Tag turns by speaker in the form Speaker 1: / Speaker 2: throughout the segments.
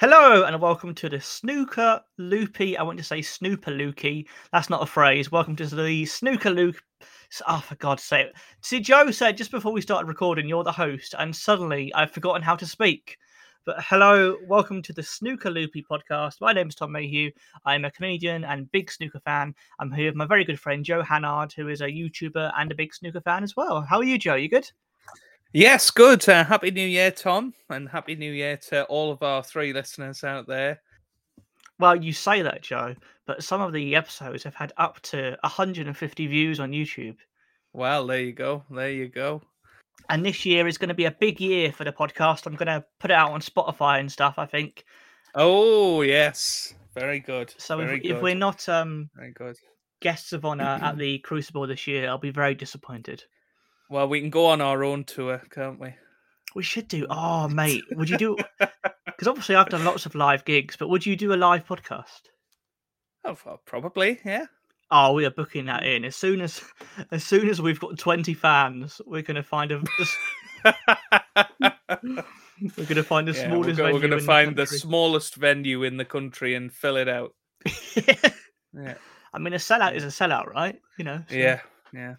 Speaker 1: Hello and welcome to the Snooker Loopy. I want to say Snooper Lukey. That's not a phrase. Welcome to the Snooker Loop. Oh, for God's sake. See, Joe said just before we started recording, you're the host, and suddenly I've forgotten how to speak. But hello, welcome to the Snooker Loopy podcast. My name is Tom Mayhew. I'm a comedian and big snooker fan. I'm here with my very good friend Joe Hannard, who is a YouTuber and a big snooker fan as well. How are you, Joe? You good?
Speaker 2: Yes, good. Uh, happy New Year, Tom, and Happy New Year to all of our three listeners out there.
Speaker 1: Well, you say that, Joe, but some of the episodes have had up to 150 views on YouTube.
Speaker 2: Well, there you go. There you go.
Speaker 1: And this year is going to be a big year for the podcast. I'm going to put it out on Spotify and stuff, I think.
Speaker 2: Oh, yes. Very good.
Speaker 1: So
Speaker 2: very
Speaker 1: if,
Speaker 2: good.
Speaker 1: if we're not um,
Speaker 2: Very good.
Speaker 1: guests of honor at the Crucible this year, I'll be very disappointed.
Speaker 2: Well, we can go on our own tour, can't we?
Speaker 1: We should do. Oh, mate, would you do? Because obviously I've done lots of live gigs, but would you do a live podcast?
Speaker 2: Oh, well, probably, yeah.
Speaker 1: Oh, we are booking that in as soon as as soon as we've got twenty fans. We're gonna find a we're gonna find the
Speaker 2: Yeah, we're
Speaker 1: smallest.
Speaker 2: go- we're going to find the,
Speaker 1: country.
Speaker 2: smallest venue in the country and fill it out. Yeah,
Speaker 1: I mean, a sellout is a sellout, right? You know. so-
Speaker 2: yeah, yeah.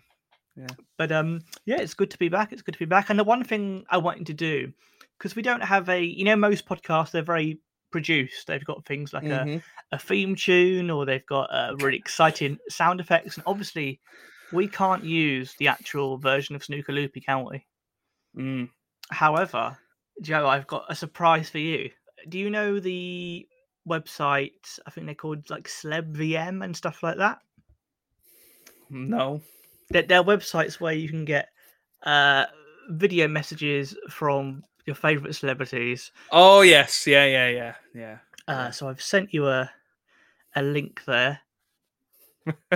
Speaker 1: But um, yeah, it's good to be back. It's good to be back. And the one thing I wanted to do, because we don't have a, you know, most podcasts they're very produced. They've got things like a,
Speaker 2: Mhm.
Speaker 1: a theme tune, or they've got uh, really exciting sound effects. And obviously, we can't use the actual version of Snooker Loopy, can we?
Speaker 2: Mm.
Speaker 1: However, Joe, I've got a surprise for you. Do you know the website? I think they're called like Celeb VM and stuff like that.
Speaker 2: No.
Speaker 1: They're, they're websites where you can get uh, video messages from your favorite celebrities.
Speaker 2: Oh, yes. Yeah, yeah, yeah, yeah.
Speaker 1: Uh, so I've sent you a a link there.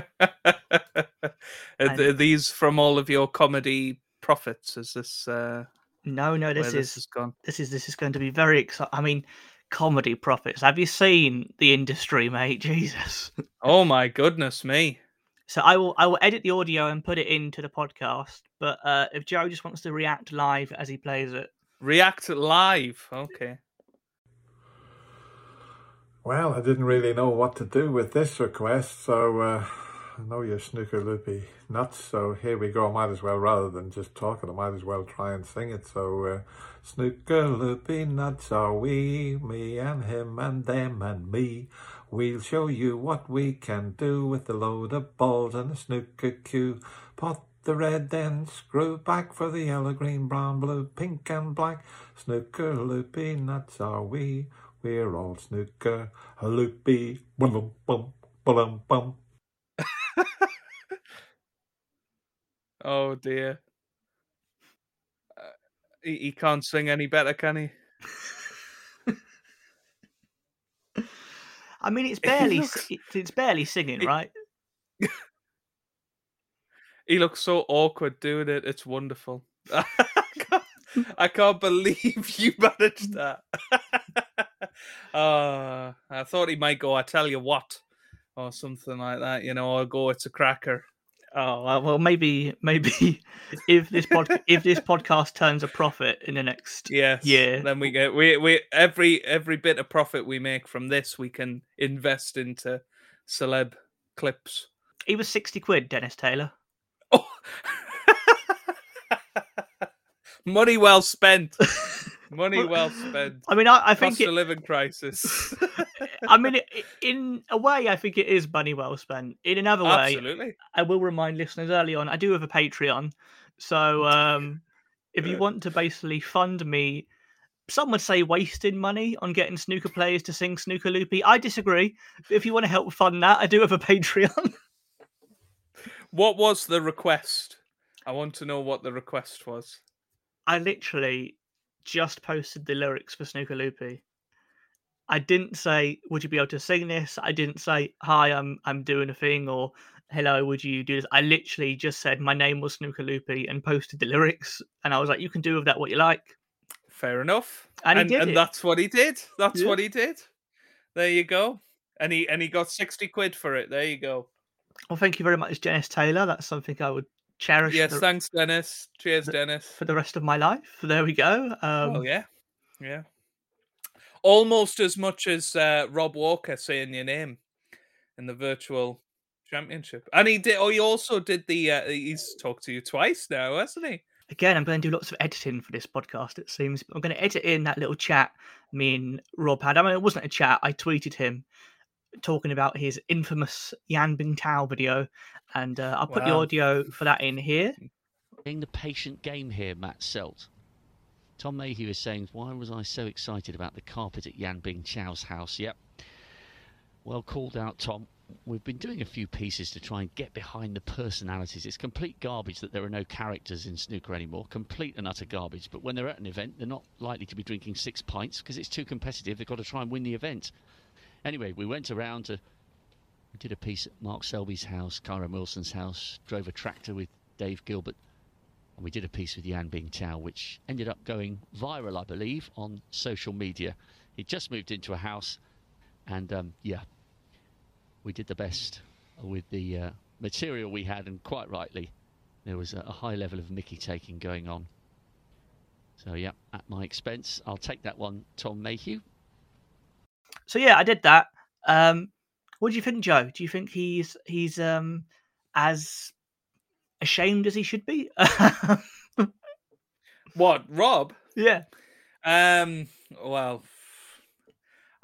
Speaker 2: Are these from all of your comedy profits? Is this uh,
Speaker 1: No, no, this
Speaker 2: this
Speaker 1: is
Speaker 2: gone?
Speaker 1: this is this is going to be very exciting. I mean, comedy profits. Have you seen the industry, mate? Jesus.
Speaker 2: Oh my goodness me!
Speaker 1: So I will I will edit the audio and put it into the podcast. But uh, if Joe just wants to react live as he plays it,
Speaker 2: React live. Okay.
Speaker 3: Well, I didn't really know what to do with this request, so uh, I know you're snooker loopy nuts, so here we go. I might as well, rather than just talking, I might as well try and sing it. So, uh, snooker loopy nuts are we, me and him and them and me. We'll show you what we can do with a load of balls and a snooker cue. Pot the red end, screw back for the yellow, green, brown, blue, pink and black. Snooker loopy nuts are we. We're all snooker loopy. Bum bum bum bum.
Speaker 2: Oh dear. Uh, he, he can't sing any better, can he?
Speaker 1: I mean, it's barely
Speaker 2: looks-
Speaker 1: it's, barely singing,
Speaker 2: it-
Speaker 1: right?
Speaker 2: He looks so awkward doing it. It's wonderful. I can't, I can't believe you managed that. uh, I thought he might go. I tell you what, or something like that. You know, or go. It's a cracker.
Speaker 1: Oh well, maybe maybe if this pod if this podcast turns a profit in the next
Speaker 2: Yes.
Speaker 1: Yeah.
Speaker 2: Then we get we we every every bit of profit we make from this we can invest into celeb clips.
Speaker 1: he was sixty quid, Dennis Taylor.
Speaker 2: Oh. Money well spent. Money well spent.
Speaker 1: I mean, I, I think
Speaker 2: Cost
Speaker 1: it,
Speaker 2: of living crisis.
Speaker 1: I mean, in a way, I think it is money well spent. In another way,
Speaker 2: Absolutely.
Speaker 1: I will remind listeners early on, I do have a Patreon. So um, if you want to basically fund me, some would say wasting money on getting snooker players to sing Snooker Loopy. I disagree. If you want to help fund that, I do have a Patreon.
Speaker 2: What was the request? I want to know what the request was.
Speaker 1: I literally just posted the lyrics for Snooker Loopy. I didn't say, "Would you be able to sing this?" I didn't say, "Hi, I'm I'm doing a thing," or "Hello, would you do this?" I literally just said my name was Snooker Loopy and posted the lyrics, and I was like, "You can do with that what you like."
Speaker 2: Fair enough.
Speaker 1: And he
Speaker 2: and,
Speaker 1: did
Speaker 2: and that's what he did. That's
Speaker 1: Yeah.
Speaker 2: what he did. There you go. And he and he got sixty quid for it. There you go.
Speaker 1: Well, thank you very much, Dennis Taylor. That's something I would cherish
Speaker 2: Yes,
Speaker 1: the,
Speaker 2: thanks, Dennis. Cheers,
Speaker 1: the-
Speaker 2: Dennis.
Speaker 1: for the rest of my life. There we go. Um,
Speaker 2: oh yeah, yeah. Almost as much as uh, Rob Walker saying your name in the virtual championship. And he did. Oh, he also did the. Uh, he's talked to you twice now, hasn't he?
Speaker 1: Again, I'm going to do lots of editing for this podcast. It seems I'm going to edit in that little chat me and Rob had. I mean, it wasn't a chat. I tweeted him talking about his infamous Yan Bingtao video, and uh, I'll put wow. the audio for that in here.
Speaker 4: Playing the patient game here, Matt Selt. Tom Mayhew is saying, "Why was I so excited about the carpet at Yan Bingtao's house?" Yep, well called out, Tom we've been doing a few pieces to try and get behind the personalities. It's complete garbage that there are no characters in snooker anymore. Complete and utter garbage. But when they're at an event, they're not likely to be drinking six pints because it's too competitive. They've got to try and win the event. Anyway, we went around to. We did a piece at Mark Selby's house, Kyren Wilson's house, drove a tractor with Dave Gilbert, and we did a piece with Yan Bingtao, which ended up going viral, I believe, on social media. He just moved into a house, and um, yeah, we did the best with the uh, material we had, and quite rightly, there was a, a high level of Mickey taking going on. So, yeah, at my expense, I'll take that one, Tom Mayhew.
Speaker 1: So, yeah, I did that. Um, what do you think, Joe? Do you think he's he's um, as ashamed as he should be?
Speaker 2: what, Rob?
Speaker 1: Yeah.
Speaker 2: Um. Well,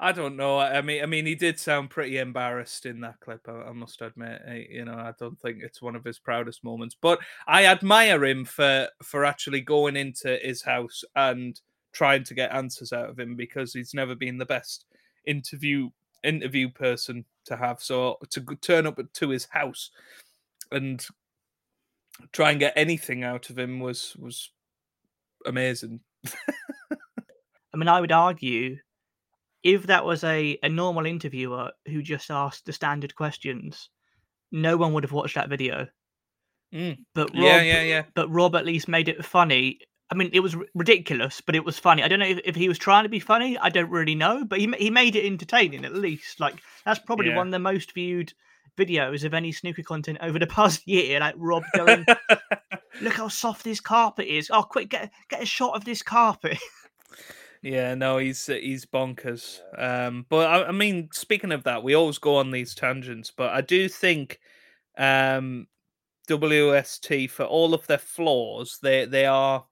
Speaker 2: I don't know. I mean, I mean, he did sound pretty embarrassed in that clip. I, I must admit. I, you know, I don't think it's one of his proudest moments. But I admire him for for actually going into his house and trying to get answers out of him because he's never been the best interview interview person to have. So to turn up to his house and try and get anything out of him was was amazing.
Speaker 1: I mean, I would argue if that was a, a normal interviewer who just asked the standard questions, no one would have watched that video.
Speaker 2: Mm.
Speaker 1: But Rob,
Speaker 2: yeah, yeah, yeah.
Speaker 1: But Rob at least made it funny. I mean, it was ridiculous, but it was funny. I don't know if, if he was trying to be funny. I don't really know, but he he made it entertaining at least. Like that's probably yeah. one of the most viewed videos of any snooker content over the past year. Like Rob going, "Look how soft this carpet is! Oh, quick, get get a shot of this carpet."
Speaker 2: Yeah, no, he's uh, he's bonkers. Um, but I, I, mean, speaking of that, we always go on these tangents, but I do think um, WST for all of their flaws, they they are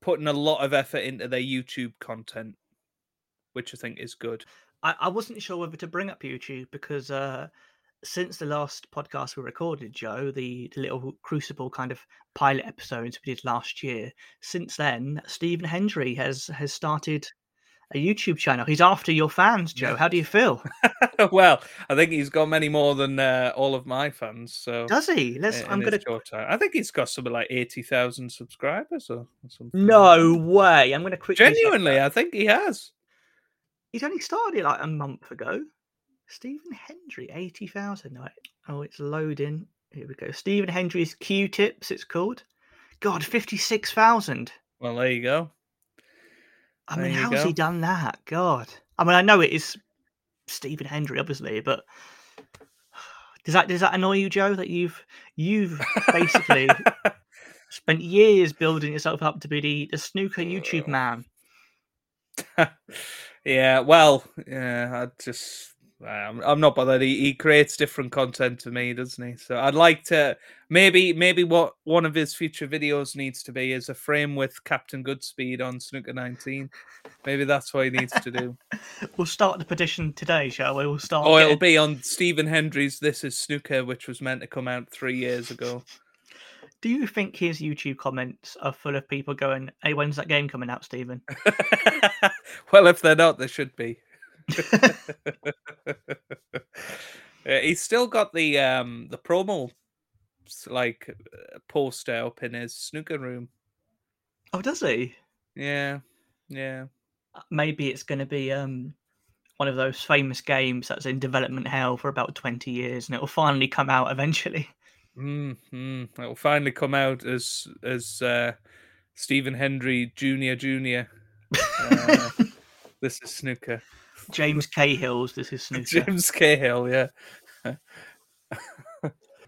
Speaker 2: putting a lot of effort into their YouTube content, which I think is good.
Speaker 1: I, I wasn't sure whether to bring up YouTube because uh, since the last podcast we recorded, Joe, the, the little Crucible kind of pilot episodes we did last year, since then, Stephen Hendry has has started a YouTube channel. He's after your fans, Joe. How do you feel?
Speaker 2: well, I think he's got many more than uh, all of my fans. So
Speaker 1: does he? Let's. I'm gonna.
Speaker 2: I think he's got something like eighty thousand subscribers or, or, something.
Speaker 1: No way! I'm gonna quickly.
Speaker 2: Genuinely, I think he has.
Speaker 1: He's only started like a month ago. Stephen Hendry, 80,000. Oh, it's loading. Here we go. Stephen Hendry's Q tips, it's called. God, 56,000.
Speaker 2: Well, there you go.
Speaker 1: I mean, how's go. he done that? God. I mean, I know it is Stephen Hendry, obviously, but does that does that annoy you, Joe? That you've you've basically spent years building yourself up to be the, the snooker YouTube oh. man.
Speaker 2: yeah, well, yeah, I just I'm, I'm not bothered. He, he creates different content to me, doesn't he? So I'd like to maybe maybe what one of his future videos needs to be is a frame with Captain Goodspeed on Snooker 19. Maybe that's what he needs to do.
Speaker 1: we'll start the petition today, shall we? We'll start.
Speaker 2: Oh, getting... it'll be on Stephen Hendry's "This Is Snooker," which was meant to come out three years ago.
Speaker 1: Do you think his YouTube comments are full of people going, "Hey, when's that game coming out, Stephen?"
Speaker 2: well, if they're not, they should be. he's still got the um the promo like uh, poster up in his snooker room.
Speaker 1: Oh, does he?
Speaker 2: Yeah, yeah.
Speaker 1: Uh, maybe it's going to be um one of those famous games that's in development hell for about twenty years, and it will finally come out eventually.
Speaker 2: Mm-hmm. It will finally come out as as uh, Stephen Hendry Junior Junior. Uh, this is snooker.
Speaker 1: James Cahill's. This is snooker.
Speaker 2: James Cahill, yeah.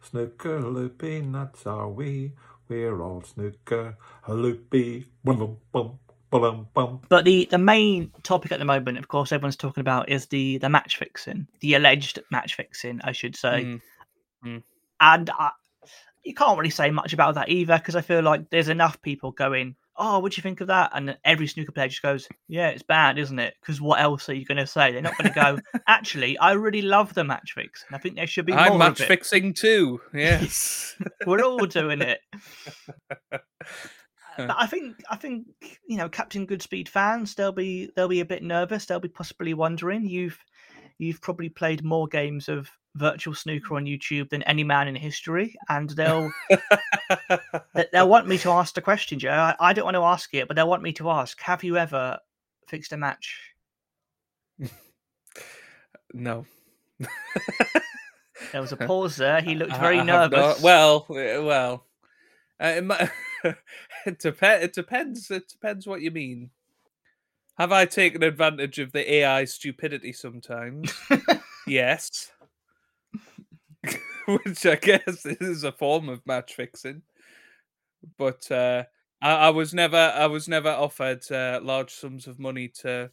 Speaker 3: snooker loopy, nuts are we. We're all snooker loopy. Boom, boom, Bum, bum.
Speaker 1: But the, the main topic at the moment, of course, everyone's talking about is the the match fixing, the alleged match fixing, I should say.
Speaker 2: Mm.
Speaker 1: And I, you can't really say much about that either because I feel like there's enough people going, "Oh, what do you think of that?" And every snooker player just goes, "Yeah, it's bad, isn't it?" Because what else are you going to say? They're not going to go. Actually, I really love the match fixing. I think there should be more
Speaker 2: I'm match
Speaker 1: of it.
Speaker 2: fixing too. Yes.
Speaker 1: We're all doing it. but I think I think you know Captain Goodspeed fans they'll be they'll be a bit nervous. They'll be possibly wondering you've you've probably played more games of virtual snooker on YouTube than any man in history, and they'll they- they'll want me to ask the question, Joe. I, I don't want to ask it, but they'll want me to ask: Have you ever fixed a match?
Speaker 2: no.
Speaker 1: There was a pause there. He looked very
Speaker 2: I have
Speaker 1: nervous.
Speaker 2: not- well, uh, well, uh, it, it, dep- it depends. It depends what you mean. Have I taken advantage of the AI stupidity sometimes? yes. Which I guess is a form of match fixing. But uh, I, I was never, I was never offered uh, large sums of money to,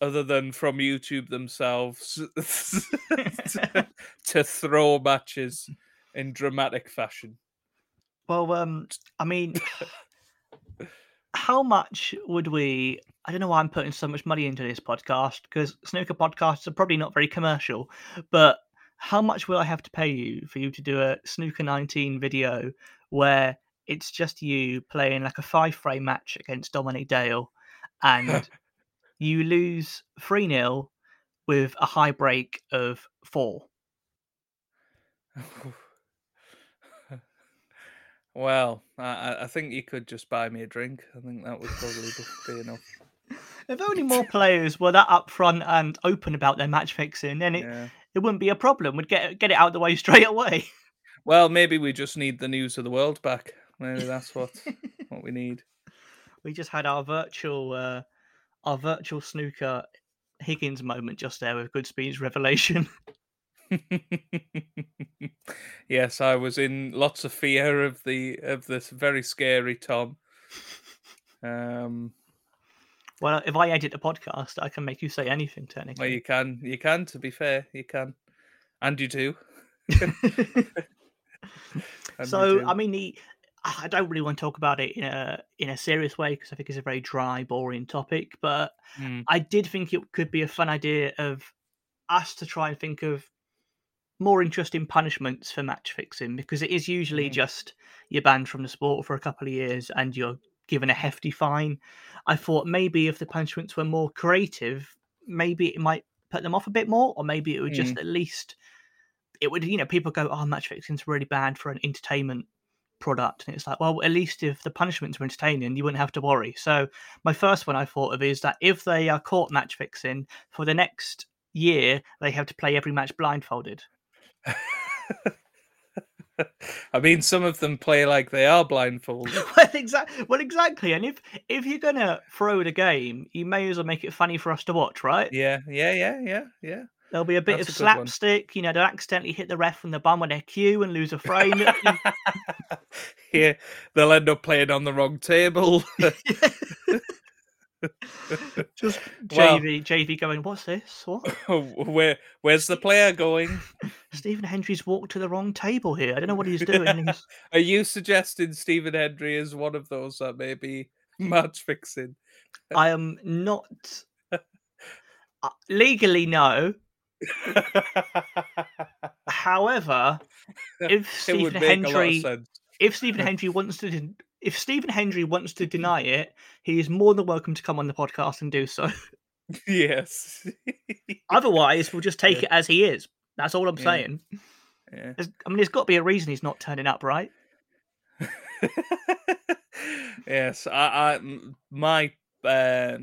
Speaker 2: other than from YouTube themselves, to, to throw matches in dramatic fashion.
Speaker 1: Well, um, I mean, how much would we? I don't know why I'm putting so much money into this podcast because snooker podcasts are probably not very commercial. But how much will I have to pay you for you to do a snooker 19 video where it's just you playing like a five frame match against Dominic Dale, and you lose three 0 with a high break of four?
Speaker 2: Well, I, I- I think you could just buy me a drink. I think that would probably be enough.
Speaker 1: If only more players were that upfront and open about their match fixing, then it,
Speaker 2: Yeah.
Speaker 1: It wouldn't be a problem. We'd get get it out of the way straight away.
Speaker 2: Well, maybe we just need the news of the world back. Maybe that's what what we need.
Speaker 1: we just had our virtual uh, our virtual snooker Higgins moment just there with Goodspeed's revelation.
Speaker 2: yes, I was in lots of fear of the of this very scary Tom. Um,
Speaker 1: well, if I edit a podcast, I can make you say anything
Speaker 2: well,
Speaker 1: technically.
Speaker 2: you can, you can. To be fair, you can, and you do. And you
Speaker 1: so
Speaker 2: do.
Speaker 1: I mean, the, I don't really want to talk about it in a in a serious way because I think it's a very dry, boring topic. But
Speaker 2: Mm.
Speaker 1: I did think it could be a fun idea of us to try and think of more interesting punishments for match fixing because it is usually
Speaker 2: Mhm.
Speaker 1: just you're banned from the sport for a couple of years and you're given a hefty fine. I thought maybe if the punishments were more creative, maybe it might put them off a bit more, or maybe it would just mm. at least it would you know people go oh match fixing's really bad for an entertainment product. And it's like well at least if the punishments were entertaining you wouldn't have to worry. So my first one i thought of is that if they are caught match fixing for the next year they have to play every match blindfolded
Speaker 2: I mean, some of them play like they are blindfolded.
Speaker 1: well, exactly. Well, exactly. And if if you're gonna throw the game, you may as well make it funny for us to watch, right?
Speaker 2: Yeah, yeah, yeah, yeah, yeah.
Speaker 1: There'll be a bit
Speaker 2: That's
Speaker 1: of
Speaker 2: a
Speaker 1: slapstick. You know, they'll accidentally hit the ref on the bum with their cue and lose a frame.
Speaker 2: yeah, they'll end up playing on the wrong table.
Speaker 1: Just
Speaker 2: Well-
Speaker 1: JV, JV going, what's this? What?
Speaker 2: Where, where's the player going?
Speaker 1: Stephen Hendry's walked to the wrong table here. I don't know what he's doing. He's...
Speaker 2: Are you suggesting Stephen Hendry is one of those that may be match fixing?
Speaker 1: I am not uh, legally no. However, if Stephen
Speaker 2: make a lot of
Speaker 1: Hendry if Stephen Hendry wants to if Stephen Hendry wants to deny it, he is more than welcome to come on the podcast and do so.
Speaker 2: Yes.
Speaker 1: Otherwise, we'll just take
Speaker 2: Yeah.
Speaker 1: it as he is. That's all I'm
Speaker 2: Yeah.
Speaker 1: saying.
Speaker 2: yeah.
Speaker 1: I mean, there's got to be a reason he's not turning up, right?
Speaker 2: yes, I, my uh,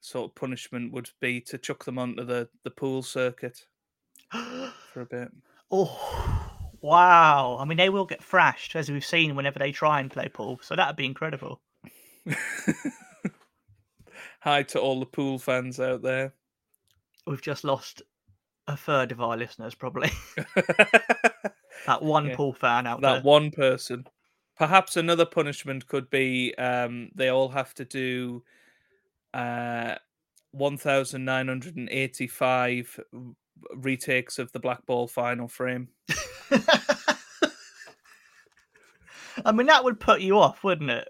Speaker 2: sort of punishment would be to chuck them onto the the pool circuit for a bit.
Speaker 1: oh, wow! I mean, they will get thrashed as we've seen whenever they try and play pool. So that'd be incredible.
Speaker 2: Hi to all the pool fans out there.
Speaker 1: We've just lost a third of our listeners, probably. that one
Speaker 2: Yeah.
Speaker 1: pool fan out
Speaker 2: that
Speaker 1: there.
Speaker 2: That one person. perhaps another punishment could be um, they all have to do uh, 1,985 retakes of the Black Ball final frame.
Speaker 1: I mean, that would put you off, wouldn't it?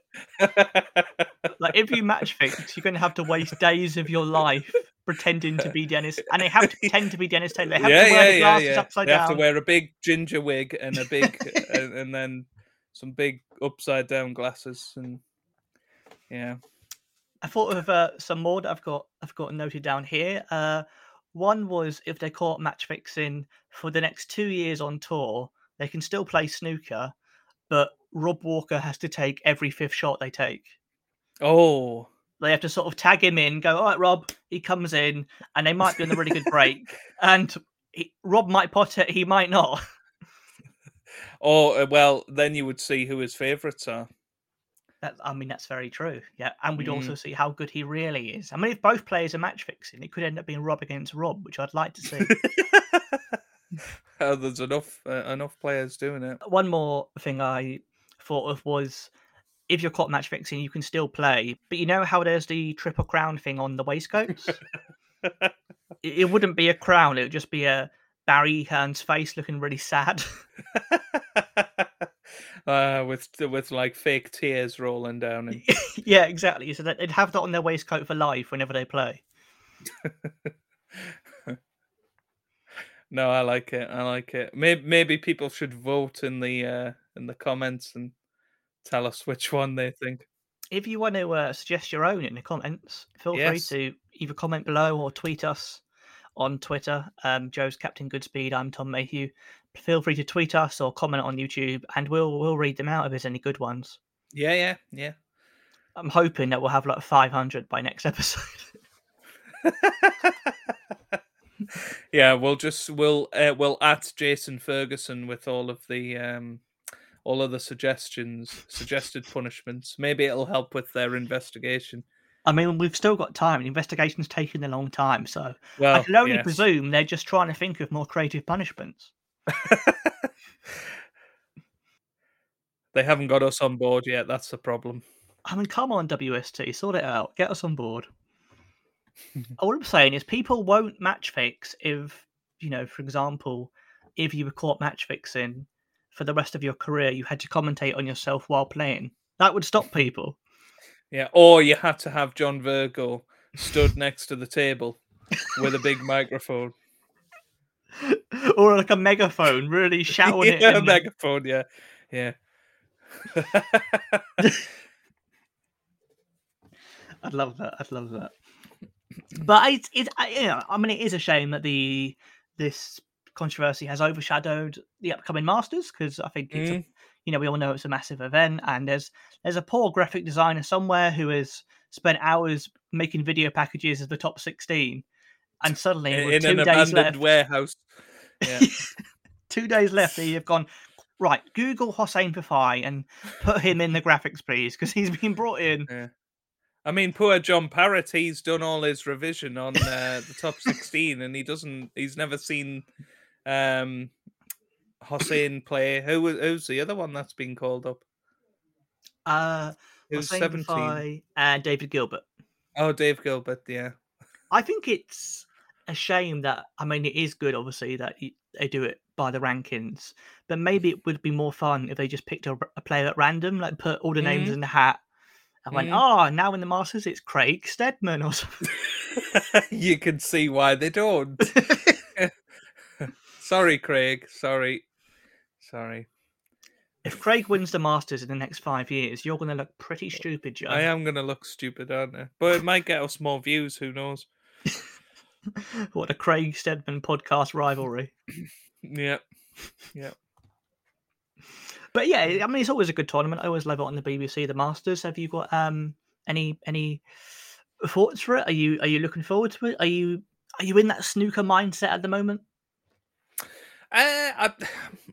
Speaker 1: Like, if you match fix, you're going to have to waste days of your life pretending to be Dennis, and they have to pretend to be Dennis Taylor. They have
Speaker 2: yeah,
Speaker 1: to wear
Speaker 2: yeah,
Speaker 1: the
Speaker 2: yeah,
Speaker 1: glasses
Speaker 2: yeah.
Speaker 1: upside
Speaker 2: They
Speaker 1: down.
Speaker 2: have to wear a big ginger wig and a big, and, and then some big upside down glasses, and yeah.
Speaker 1: I thought of uh, some more that I've got I've got noted down here. Uh, one was if they caught match fixing for the next two years on tour, they can still play snooker, but Rob Walker has to take every fifth shot they take.
Speaker 2: Oh,
Speaker 1: They have to sort of tag him in, go, all right, Rob, he comes in, and they might be on a really good break. And he, Rob might pot it, he might not.
Speaker 2: oh, well, then you would see who his favourites are.
Speaker 1: That, I mean, that's very true. Yeah. And we'd
Speaker 2: Mm.
Speaker 1: also see how good he really is. I mean, if both players are match fixing, it could end up being Rob against Rob, which I'd like to see.
Speaker 2: there's enough uh, enough players doing it.
Speaker 1: one more thing I thought of was if you're caught match fixing, you can still play. But you know how there's the triple crown thing on the waistcoats? it, it wouldn't be a crown, it would just be a Barry Hearn's face looking really sad.
Speaker 2: uh, with with like fake tears rolling down. And...
Speaker 1: yeah, exactly. So they'd have that on their waistcoat for life whenever they play.
Speaker 2: No, I like it. I like it. Maybe maybe people should vote in the uh, in the comments and tell us which one they think.
Speaker 1: If you want to uh, suggest your own in the comments, feel
Speaker 2: Yes.
Speaker 1: free to either comment below or tweet us on Twitter. Um, Joe's Captain Goodspeed. I'm Tom Mayhew. Feel free to tweet us or comment on YouTube, and we'll we'll read them out if there's any good ones.
Speaker 2: Yeah, yeah, yeah.
Speaker 1: I'm hoping that we'll have like 500 by next episode.
Speaker 2: yeah, we'll just we'll uh, we'll at Jason Ferguson with all of the um all of the suggestions, suggested punishments. Maybe it'll help with their investigation.
Speaker 1: I mean, we've still got time. The investigation's taken a long time, so
Speaker 2: Well,
Speaker 1: I can only
Speaker 2: yes.
Speaker 1: presume they're just trying to think of more creative punishments.
Speaker 2: they haven't got us on board yet. That's the problem.
Speaker 1: I mean, come on, WST, sort it out. Get us on board. All I'm saying is people won't match fix if, you know, for example, if you were caught match fixing for the rest of your career, you had to commentate on yourself while playing. That would stop people.
Speaker 2: Yeah, or you had to have John Virgo stood next to the table with a big microphone.
Speaker 1: or like a megaphone, really shouting it.
Speaker 2: yeah, a
Speaker 1: in the-
Speaker 2: megaphone. Yeah, yeah.
Speaker 1: I'd love that. I'd love that. But it's it, I- you know, I mean, it is a shame that the this controversy has overshadowed the upcoming Masters because I think it's a,
Speaker 2: Mm.
Speaker 1: you know we all know it's a massive event and there's there's a poor graphic designer somewhere who has spent hours making video packages of the top 16 and suddenly
Speaker 2: in, in
Speaker 1: two
Speaker 2: an
Speaker 1: days
Speaker 2: abandoned
Speaker 1: left
Speaker 2: warehouse. Yeah.
Speaker 1: two days left they have gone right google hossein Vafaei and put him in the graphics please because he's been brought in
Speaker 2: I mean, poor John Parrott. He's done all his revision on uh, the top sixteen, and he doesn't. He's never seen um, Hossein play. Who was who's the other one that's been called up?
Speaker 1: uh
Speaker 2: Who's
Speaker 1: Hossein
Speaker 2: seventeen?
Speaker 1: Vafaei and david gilbert
Speaker 2: Oh, Dave Gilbert. Yeah.
Speaker 1: I think it's a shame that I mean it is good, obviously, that they do it by the rankings, but maybe it would be more fun if they just picked a player at random, like put all the names
Speaker 2: Mhm.
Speaker 1: in the hat, and went,
Speaker 2: Mhm.
Speaker 1: "Oh, now in the Masters it's Craig Steadman or something."
Speaker 2: you can see why they don't. Sorry, Craig. Sorry. Sorry.
Speaker 1: if Craig wins the Masters in the next five years, you're going to look pretty stupid, Joe.
Speaker 2: I am gonna look stupid, aren't I? But it might get us more views. Who knows?
Speaker 1: what a Craig Steadman podcast rivalry.
Speaker 2: Yeah yeah.
Speaker 1: But yeah, I mean, it's always a good tournament. I always love it on the BBC, the Masters. Have you got um any any thoughts for it? Are you are you looking forward to it? Are you are you in that snooker mindset at the moment?
Speaker 2: Uh, I,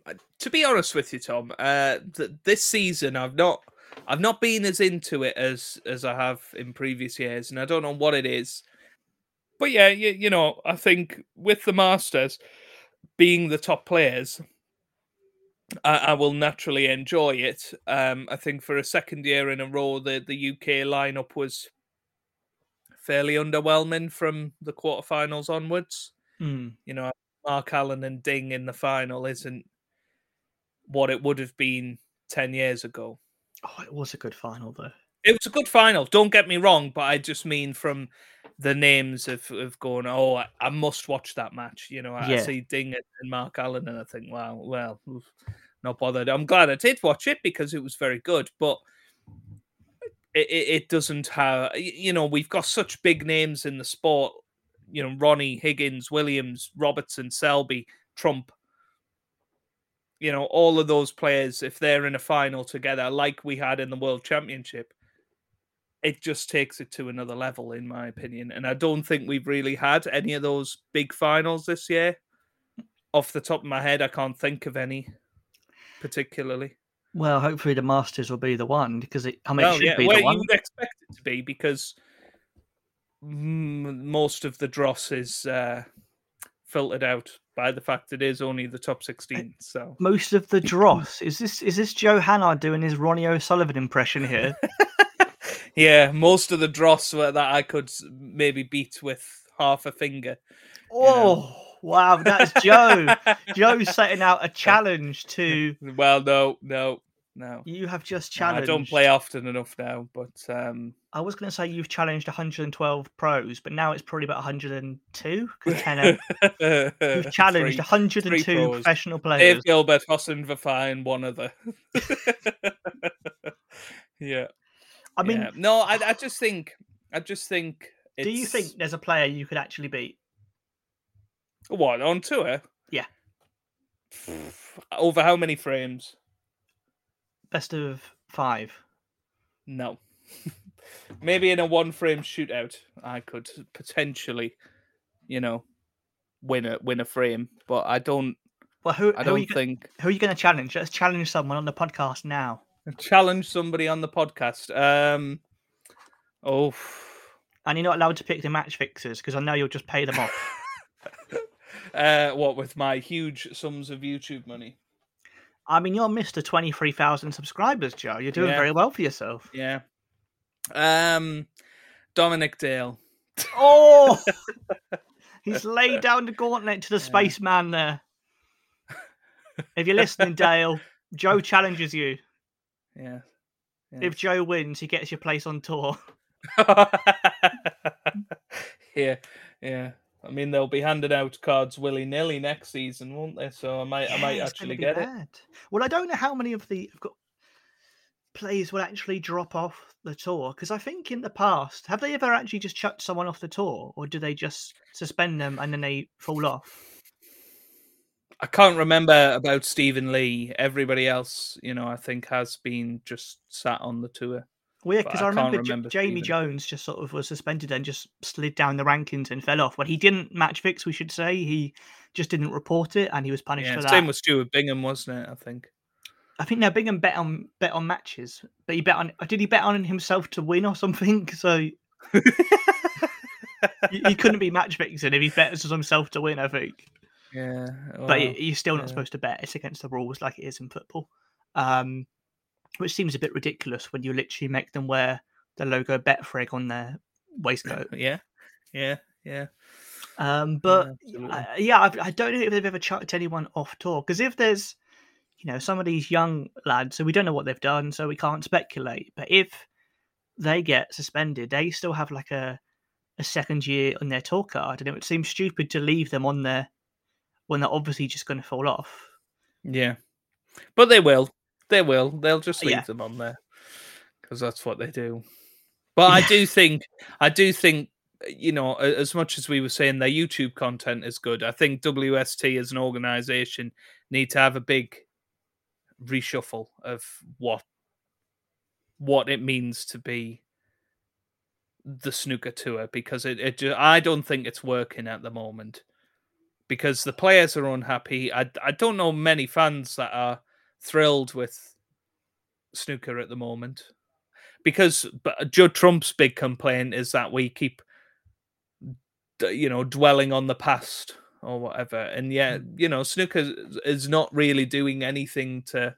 Speaker 2: to be honest with you, Tom, uh, th- this season I've not, I've not been as into it as as I have in previous years, and I don't know what it is. But yeah, you, you know, I think with the Masters being the top players, I, I will naturally enjoy it. Um, I think for a second year in a row, the the UK lineup was fairly underwhelming from the quarterfinals onwards.
Speaker 1: Hmm.
Speaker 2: You know, Mark Allen and Ding in the final isn't what it would have been ten years ago.
Speaker 1: Oh, it was a good final though.
Speaker 2: It was a good final. Don't get me wrong, but I just mean from the names of, of going, oh, I, I must watch that match. You know, I, I see Ding and Mark Allen, and I think, wow, well, not bothered. I'm glad I did watch it because it was very good, but it, it, it doesn't have, you know, we've got such big names in the sport. You know, Ronnie, Higgins, Williams, Robertson, Selby, Trump. You know, all of those players, if they're in a final together, like we had in the World Championship, it just takes it to another level, in my opinion. And I don't think we've really had any of those big finals this year. Off the top of my head, I can't think of any particularly.
Speaker 1: Well, hopefully the Masters will be the one because it. I mean,
Speaker 2: Well,
Speaker 1: it should
Speaker 2: yeah,
Speaker 1: be
Speaker 2: well,
Speaker 1: the
Speaker 2: You would expect it to be because most of the dross is uh, filtered out by the fact it is only the top 16. So
Speaker 1: Most of the dross is this. Is this Joe Hannard doing his Ronnie O'Sullivan impression here?
Speaker 2: yeah, most of the dross were that I could maybe beat with half a finger.
Speaker 1: oh wow, that's Joe. Joe setting out a challenge to.
Speaker 2: Well, no, no, no.
Speaker 1: You have just
Speaker 2: No, I don't play often enough now, but um,
Speaker 1: I was going to say you've challenged 112 pros, but now it's probably about 102 because 10 You've challenged
Speaker 2: three-
Speaker 1: 102
Speaker 2: three
Speaker 1: professional
Speaker 2: Dave
Speaker 1: players.
Speaker 2: Gilbert, Hossein Vafaei, and one other. yeah,
Speaker 1: I mean,
Speaker 2: yeah. no, I, I just think, I just think.
Speaker 1: do you think there's a player you could actually beat?
Speaker 2: what on tour?
Speaker 1: Yeah.
Speaker 2: Over how many frames?
Speaker 1: Best of five.
Speaker 2: No. Maybe in a one frame shootout, I could potentially, you know, win a win a frame, but I don't.
Speaker 1: Well, who,
Speaker 2: I
Speaker 1: who
Speaker 2: don't
Speaker 1: you,
Speaker 2: think
Speaker 1: who are you going to challenge? Let's challenge someone on the podcast now.
Speaker 2: Challenge somebody on the podcast. Um. Oh.
Speaker 1: And you're not allowed to pick the match fixers because I know you'll just pay them off.
Speaker 2: Uh, what with my huge sums of YouTube money?
Speaker 1: I mean, you're Mr. 23,000 subscribers, Joe. You're doing
Speaker 2: Yeah.
Speaker 1: very well for yourself.
Speaker 2: Yeah. Um, Dominic Dale.
Speaker 1: Oh! He's laid down the gauntlet to the spaceman there. If you're listening, Dale, Joe challenges you.
Speaker 2: Yeah.
Speaker 1: If Joe wins, he gets your place on tour.
Speaker 2: yeah, yeah. I mean, they'll be handing out cards willy nilly next season, won't they? So I might, I might
Speaker 1: Yeah, it's gonna
Speaker 2: actually get it.
Speaker 1: Well, I don't know how many of the I've got players will actually drop off the tour because I think in the past have they ever actually just chucked someone off the tour or do they just suspend them and then they fall off?
Speaker 2: I can't remember about Stephen Lee. Everybody else, you know, I think has been just sat on the tour.
Speaker 1: Yeah, because
Speaker 2: I
Speaker 1: I, remember, J-
Speaker 2: remember
Speaker 1: Jamie. Jones just sort of was suspended and just slid down the rankings and fell off. Well, he didn't match fix, we should say. He just didn't report it and he was punished
Speaker 2: Yeah,
Speaker 1: for that.
Speaker 2: same with Stuart Bingham, wasn't it? I think.
Speaker 1: I think now Bingham bet on bet on matches, but he bet on did he bet on himself to win or something? So he, he couldn't be match fixing if he bets on himself to win. I think,
Speaker 2: Yeah,
Speaker 1: but
Speaker 2: well,
Speaker 1: y- you're still not
Speaker 2: yeah.
Speaker 1: supposed to bet. It's against the rules, like it is in football. Um, which seems a bit ridiculous when you literally make them wear the logo Betfred on their waistcoat.
Speaker 2: yeah, yeah, yeah.
Speaker 1: Um, but
Speaker 2: absolutely.
Speaker 1: I, yeah, I, I don't know if they've ever chucked anyone off tour because if there's, you know, some of these young lads, so we don't know what they've done, so we can't speculate. But if they get suspended, they still have like a a second year on their tour card, and it would seem stupid to leave them on there when they're obviously just going to fall off.
Speaker 2: Yeah, but they will. They will. They'll just leave
Speaker 1: Yeah.
Speaker 2: them on there because that's what they do. But I do think, I do think, you know, as much as we were saying their YouTube content is good, I think WST as an organization need to have a big reshuffle of what what it means to be the snooker tour because it, it ju- I don't think it's working at the moment because the players are unhappy. I I don't know many fans that are thrilled with snooker at the moment because but Judd Trump's big complaint is that we keep you know dwelling on the past or whatever. And yeah, mm. you know, snooker is not really doing anything to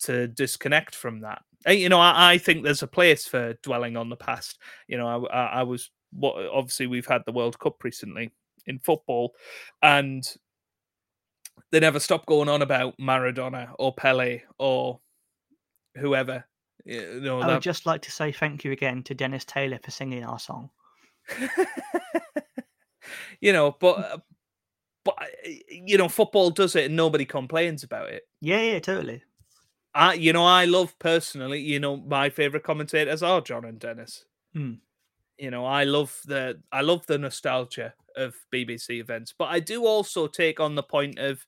Speaker 2: to disconnect from that. You know, I, I think there's a place for dwelling on the past. You know, I, I, I was what obviously we've had the World Cup recently in football, and they never stop going on about Maradona or Pele or whoever. You know,
Speaker 1: I
Speaker 2: that...
Speaker 1: would just like to say thank you again to Dennis Taylor for singing our song.
Speaker 2: you know, but uh, but uh, you know, football does it and nobody complains about it.
Speaker 1: Yeah, yeah, totally.
Speaker 2: I, you know, I love personally. You know, my favorite commentators are John and Dennis.
Speaker 1: Hmm.
Speaker 2: You know, I love the I love the nostalgia of BBC events, but I do also take on the point of,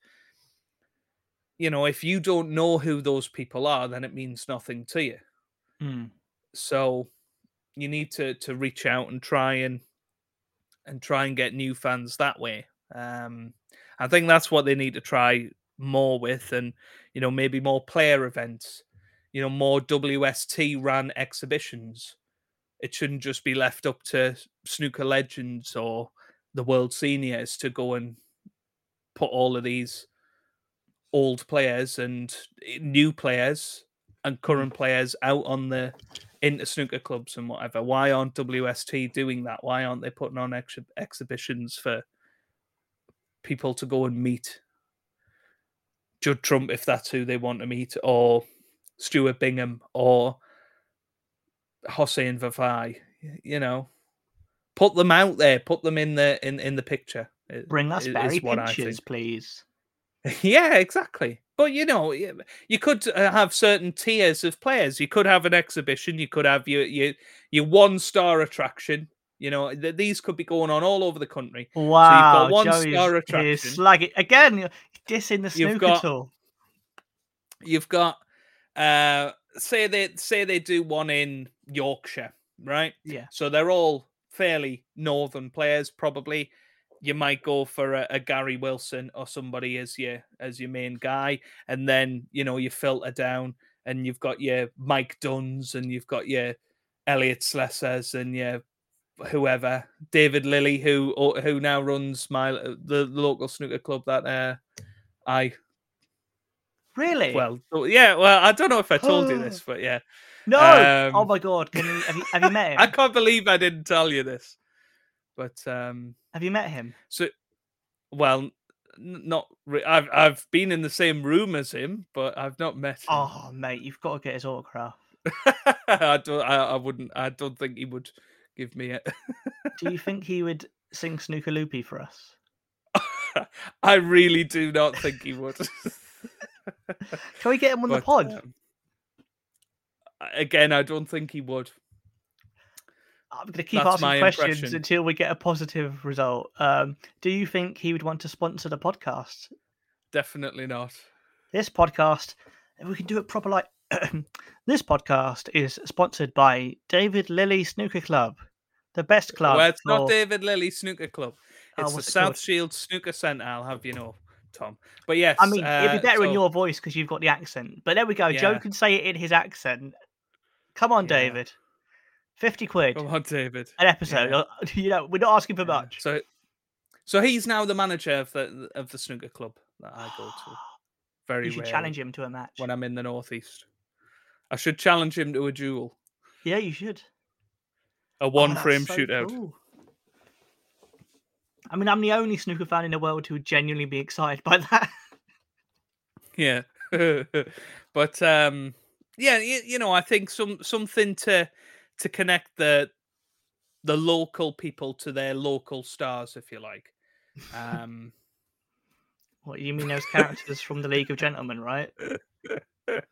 Speaker 2: you know, if you don't know who those people are, then it means nothing to you.
Speaker 1: Hmm.
Speaker 2: So you need to to reach out and try and and try and get new fans that way. Um, I think that's what they need to try more with, and you know maybe more player events, you know more WST ran exhibitions. It shouldn't just be left up to snooker legends or the world seniors to go and put all of these old players and eh, new players and current players out on the into snooker clubs and whatever. Why aren't WST doing that? Why aren't they putting on ex- exhibitions for people to go and meet? Judd Trump, if that's who they want to meet, or Stuart Bingham, or Hossein Vafaei, you know, put them out there, put them in the in in the picture.
Speaker 1: Bring us Barry Pinches, please.
Speaker 2: yeah, exactly. But you know, you could uh, have certain tiers of players. You could have an exhibition. You could have your your your one star attraction. You know, th- these could be going on all over the country.
Speaker 1: Wow,
Speaker 2: so you've got one star attraction.
Speaker 1: Slag it again. You're dissing the snooker
Speaker 2: You've got,
Speaker 1: tool.
Speaker 2: You've got, uh, say they say they do one in Yorkshire, right?
Speaker 1: Yeah.
Speaker 2: So they're all fairly northern players, probably you might go for a, a, Gary Wilson or somebody as your as your main guy, and then you know you filter down, and you've got your Mike Dunns, and you've got your Elliot Slessors, and your whoever David Lilley, who who now runs my the, the local snooker club that uh, I
Speaker 1: really
Speaker 2: well yeah well I don't know if I told you this, but yeah.
Speaker 1: No! Um, oh my god! Can you have you, have you met him?
Speaker 2: I can't believe I didn't tell you this. But um
Speaker 1: have you met him?
Speaker 2: So, well, not. Re- I've I've been in the same room as him, but I've not met him.
Speaker 1: Oh, mate, you've got to get his autograph.
Speaker 2: I don't. I, I wouldn't. I don't think he would give me it.
Speaker 1: do you think he would sing Snooker Loopy for us?
Speaker 2: I really do not think he would.
Speaker 1: Can we get him on but, the pod? Um,
Speaker 2: again, I don't think he would.
Speaker 1: I'm going to keep That's asking questions impression. until we get a positive result. Um, do you think he would want to sponsor the podcast?
Speaker 2: Definitely not.
Speaker 1: This podcast, if we can do it proper. Like this podcast is sponsored by David Lilley Snooker Club, the best club.
Speaker 2: Well, it's for... not David Lilley Snooker Club. Oh, it's oh, the South it Shield Snooker Centre. I'll have you know. Tom. But yes,
Speaker 1: I mean,
Speaker 2: uh,
Speaker 1: it'd be better so... in your voice because you've got the accent. But there we go. Yeah. Joe can say it in his accent. Come on, yeah. David. 50 quid.
Speaker 2: Come on, David.
Speaker 1: An episode. Yeah. You know, we're not asking for much.
Speaker 2: So so he's now the manager of the of the snooker club that I go to. Very
Speaker 1: You should challenge him to a match.
Speaker 2: When I'm in the northeast. I should challenge him to a duel.
Speaker 1: Yeah, you should.
Speaker 2: A one oh, frame so shootout. Cool.
Speaker 1: I mean, I'm the only snooker fan in the world who would genuinely be excited by that.
Speaker 2: yeah. but um yeah, you, you know, I think some something to to connect the the local people to their local stars, if you like. Um,
Speaker 1: what you mean? Those characters from the League of Gentlemen, right?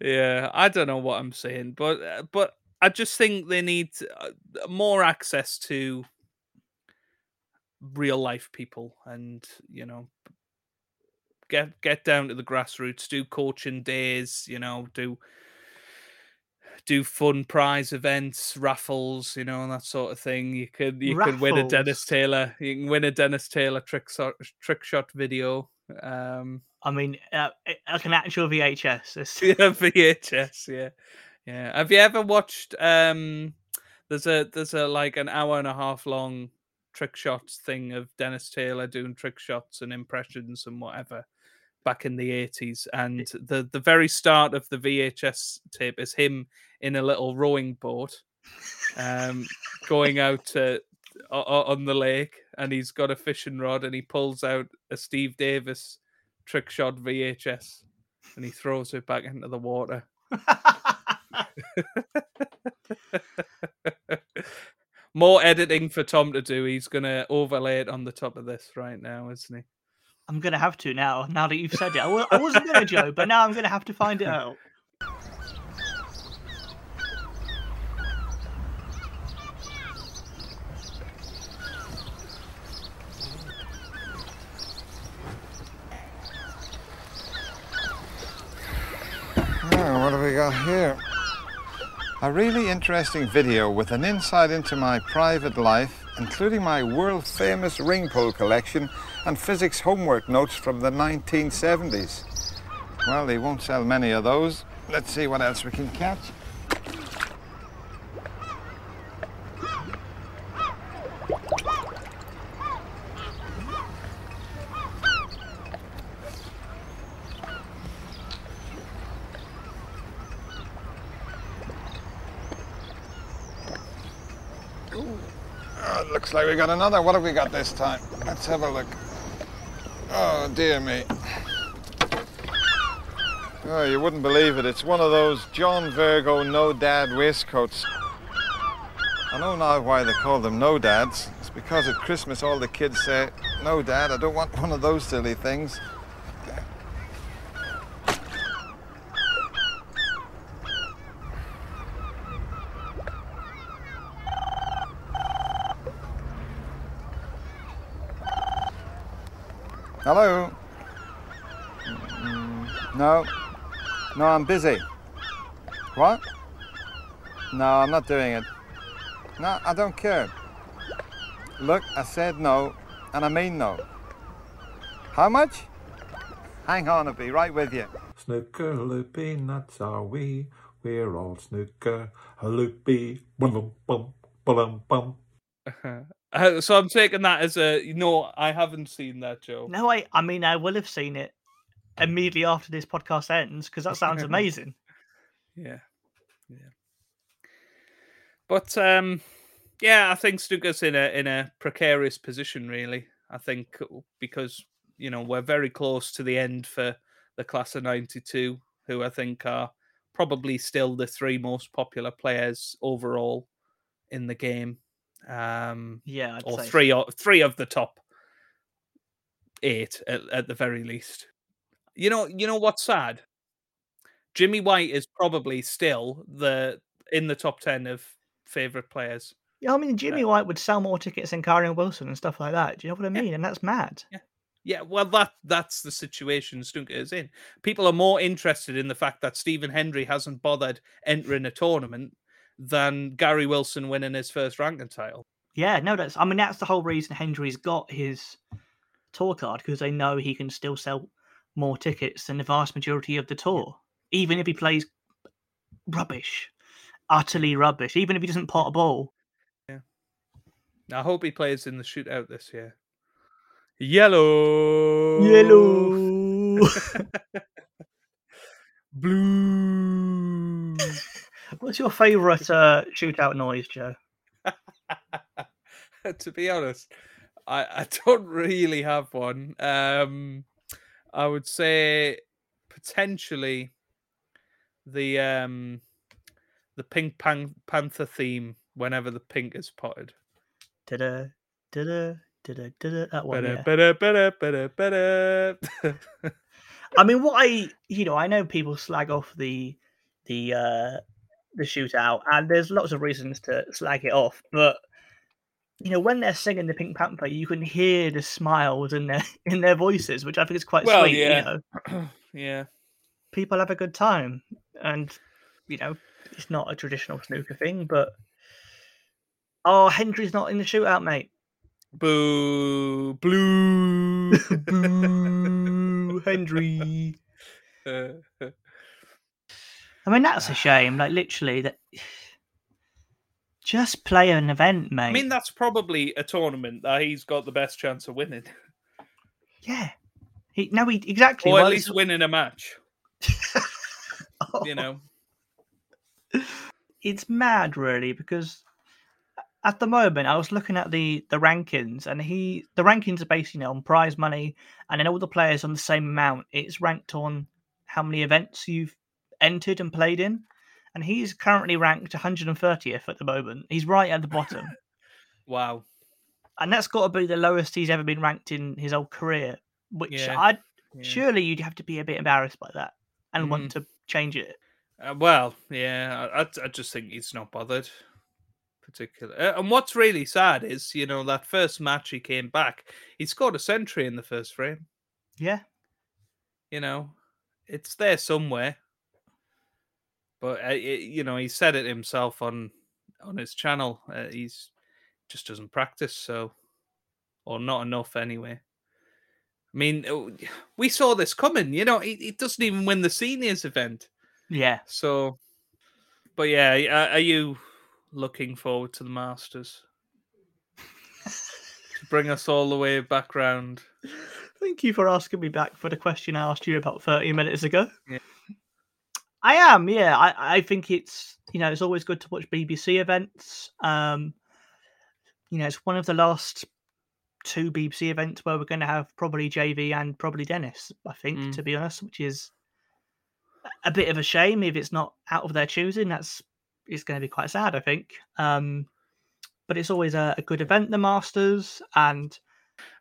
Speaker 2: yeah, I don't know what I'm saying, but uh, but I just think they need uh, more access to real life people, and you know, get get down to the grassroots, do coaching days, you know, do do fun prize events, raffles, you know, that sort of thing. You could you raffles. could win a Dennis Taylor. You can win a Dennis Taylor trick shot, trick shot video. Um,
Speaker 1: I mean, uh, eh, like an actual VHS.
Speaker 2: yeah, VHS. Yeah, yeah. Have you ever watched? Um, there's a there's a like an hour and a half long trick shots thing of Dennis Taylor doing trick shots and impressions and whatever back in the 80s and the the very start of the VHS tape is him in a little rowing boat um going out to, on the lake and he's got a fishing rod and he pulls out a Steve Davis trick shot VHS and he throws it back into the water more editing for Tom to do he's going to overlay it on the top of this right now isn't he
Speaker 1: I'm gonna have to now. Now that you've said it, I I wasn't gonna, Joe, but now I'm gonna have to find it out.
Speaker 5: Oh, what have we got here? A really interesting video with an insight into my private life, including my world famous ring pull collection and physics homework notes from the 1970s. Well, they won't sell many of those. Let's see what else we can catch. Oh, it looks like we got another. What have we got this time? Let's have a look. Oh, dear me. Oh, you wouldn't believe it. It's one of those John Virgo no dad waistcoats. I know now why they call them no dads. It's because at Christmas all the kids say, No, dad, I don't want one of those silly things. Hello? Mm, No. No, I'm busy. What? No, I'm not doing it. No, I don't care. Look, I said no, and I mean no. How much? Hang on, I'll be right with you. Snooker loopy nuts are we. We're all snooker loopy. Bum bum bum bum.
Speaker 2: Uh, so I'm taking that as a no. I haven't seen that, Joe.
Speaker 1: No, I, I mean, I will have seen it immediately after this podcast ends because that sounds amazing.
Speaker 2: Yeah, yeah. But um, yeah, I think Stuka's in a in a precarious position, really. I think because you know we're very close to the end for the class of '92, who I think are probably still the three most popular players overall in the game. Um,
Speaker 1: Yeah, I'd
Speaker 2: or
Speaker 1: so.
Speaker 2: three or three of the top eight at, at the very least. You know, you know what's sad? Jimmy White is probably still the in the top ten of favorite players.
Speaker 1: Yeah, I mean, uh, Jimmy White would sell more tickets than Kyren Wilson and stuff like that. Do you know what I
Speaker 2: Yeah.
Speaker 1: mean? And that's mad.
Speaker 2: Yeah, yeah, well, that that's the situation Snooker is in. People are more interested in the fact that Stephen Hendry hasn't bothered entering a tournament than Gary Wilson winning his first ranking title.
Speaker 1: Yeah, no, that's. I mean, that's the whole reason Hendry's got his tour card because they know he can still sell more tickets than the vast majority of the tour, even if he plays rubbish, utterly rubbish. Even if he doesn't pot a ball. Yeah.
Speaker 2: I hope he plays in the shootout this year. Yellow,
Speaker 1: Yellow.
Speaker 2: blue.
Speaker 1: What's your favourite uh, shootout noise, Joe?
Speaker 2: to be honest, I, I don't really have one. Um, I would say potentially the um, the Pink Pan- Panther theme whenever the pink is potted.
Speaker 1: Da-da, da-da, da-da, da-da, that one.
Speaker 2: Better,
Speaker 1: yeah.
Speaker 2: better, better, better, better.
Speaker 1: I mean, what I you know, I know people slag off the the uh the shootout, and there's lots of reasons to slag it off, but you know, when they're singing the Pink Panther, you can hear the smiles in their in their voices, which I think is quite
Speaker 2: Well,
Speaker 1: sweet.
Speaker 2: yeah.
Speaker 1: You know,
Speaker 2: yeah.
Speaker 1: people have a good time, and you know, it's not a traditional snooker thing, but oh, Hendry's not in the shootout, mate.
Speaker 2: Boo, blue.
Speaker 1: Boo, Hendry. I mean, that's a shame. Like literally, that Just play an event, mate.
Speaker 2: I mean, that's probably a tournament that he's got the best chance of winning,
Speaker 1: yeah. He no, he exactly.
Speaker 2: or at
Speaker 1: well,
Speaker 2: least winning a match.
Speaker 1: it's-
Speaker 2: You know,
Speaker 1: it's mad really because at the moment I was looking at the the rankings and he the rankings are based you know on prize money and then all the players on the same amount. It's ranked on how many events you've entered and played in, and he's currently ranked 130th at the moment. He's right at the bottom,
Speaker 2: wow.
Speaker 1: and that's got to be the lowest he's ever been ranked in his whole career. Which
Speaker 2: Yeah,
Speaker 1: I
Speaker 2: yeah.
Speaker 1: surely you'd have to be a bit embarrassed by that and
Speaker 2: Mm-hmm.
Speaker 1: want to change it.
Speaker 2: Uh, well, yeah, I, I, I just think he's not bothered. Particular, uh, and what's really sad is, you know, that first match he came back, he scored a century in the first frame.
Speaker 1: Yeah,
Speaker 2: You know, it's there somewhere. But uh, it, you know, he said it himself on on his channel. Uh, he's just doesn't practice, so or not enough anyway. I mean, uh, we saw this coming. You know, he, he doesn't even win the seniors event.
Speaker 1: yeah.
Speaker 2: So, but yeah, are, are you looking forward to the Masters? to bring us all the way back round.
Speaker 1: Thank you for asking me back for the question I asked you about 30 minutes ago.
Speaker 2: Yeah.
Speaker 1: I am, yeah. I, I think it's you know, it's always good to watch BBC events. Um you know, it's one of the last two BBC events where we're gonna have probably JV and probably Dennis, I think,
Speaker 2: Mm.
Speaker 1: to be honest, which is a bit of a shame if it's not out of their choosing. That's it's gonna be quite sad, I think. Um but it's always a, a good event, the Masters, and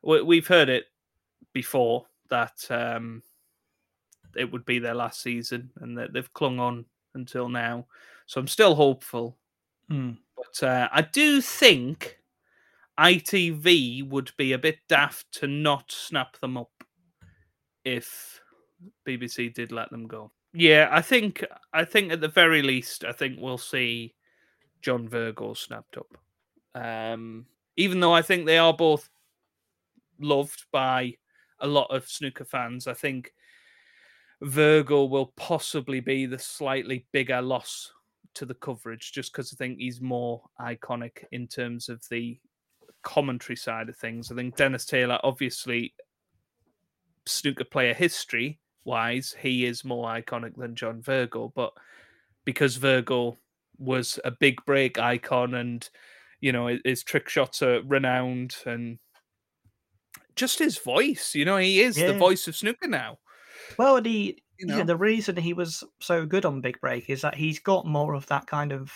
Speaker 2: We, we've heard it before that um, it would be their last season, and that they've clung on until now. So I'm still hopeful,
Speaker 1: hmm,
Speaker 2: but uh, I do think ITV would be a bit daft to not snap them up if BBC did let them go. Yeah, I think I think at the very least, I think we'll see John Virgo snapped up. Um, even though I think they are both loved by a lot of snooker fans, I think Virgo will possibly be the slightly bigger loss to the coverage, just because I think he's more iconic in terms of the commentary side of things. I think Dennis Taylor, obviously, snooker player history wise, he is more iconic than John Virgo, but because Virgo was a big break icon and you know his- his trick shots are renowned and just his voice you know he is the voice of snooker now
Speaker 1: Well, the
Speaker 2: you
Speaker 1: yeah, the reason he was so good on Big Break is that he's got more of that kind of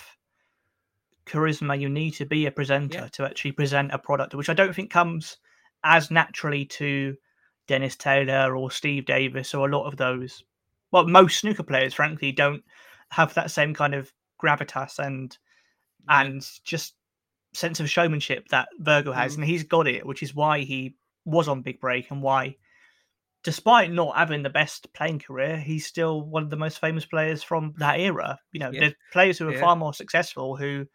Speaker 1: charisma you need to be a presenter to actually present a product, which I don't think comes as naturally to Dennis Taylor or Steve Davis or a lot of those. Well, most snooker players, frankly, don't have that same kind of gravitas and
Speaker 2: Yeah.
Speaker 1: and just sense of showmanship that Virgo has,
Speaker 2: Mm.
Speaker 1: and he's got it, which is why he was on Big Break and why, despite not having the best playing career, he's still one of the most famous players from that era. You know,
Speaker 2: Yeah.
Speaker 1: there's players who are
Speaker 2: Yeah.
Speaker 1: far more successful who